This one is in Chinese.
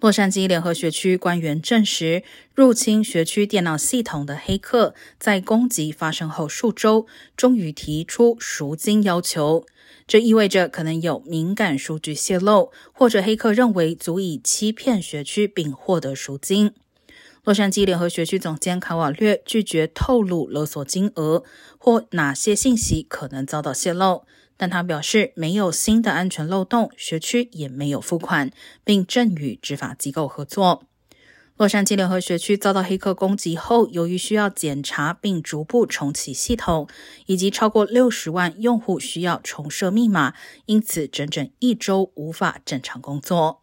洛杉矶联合学区官员证实，入侵学区电脑系统的黑客在攻击发生后数周，终于提出赎金要求。这意味着可能有敏感数据泄露，或者黑客认为足以欺骗学区并获得赎金。洛杉矶联合学区总监卡瓦略拒绝透露勒索金额或哪些信息可能遭到泄露。但他表示，没有新的安全漏洞，学区也没有付款，并正与执法机构合作。洛杉矶联合学区遭到黑客攻击后，由于需要检查并逐步重启系统，以及超过六十万用户需要重设密码，因此整整一周无法正常工作。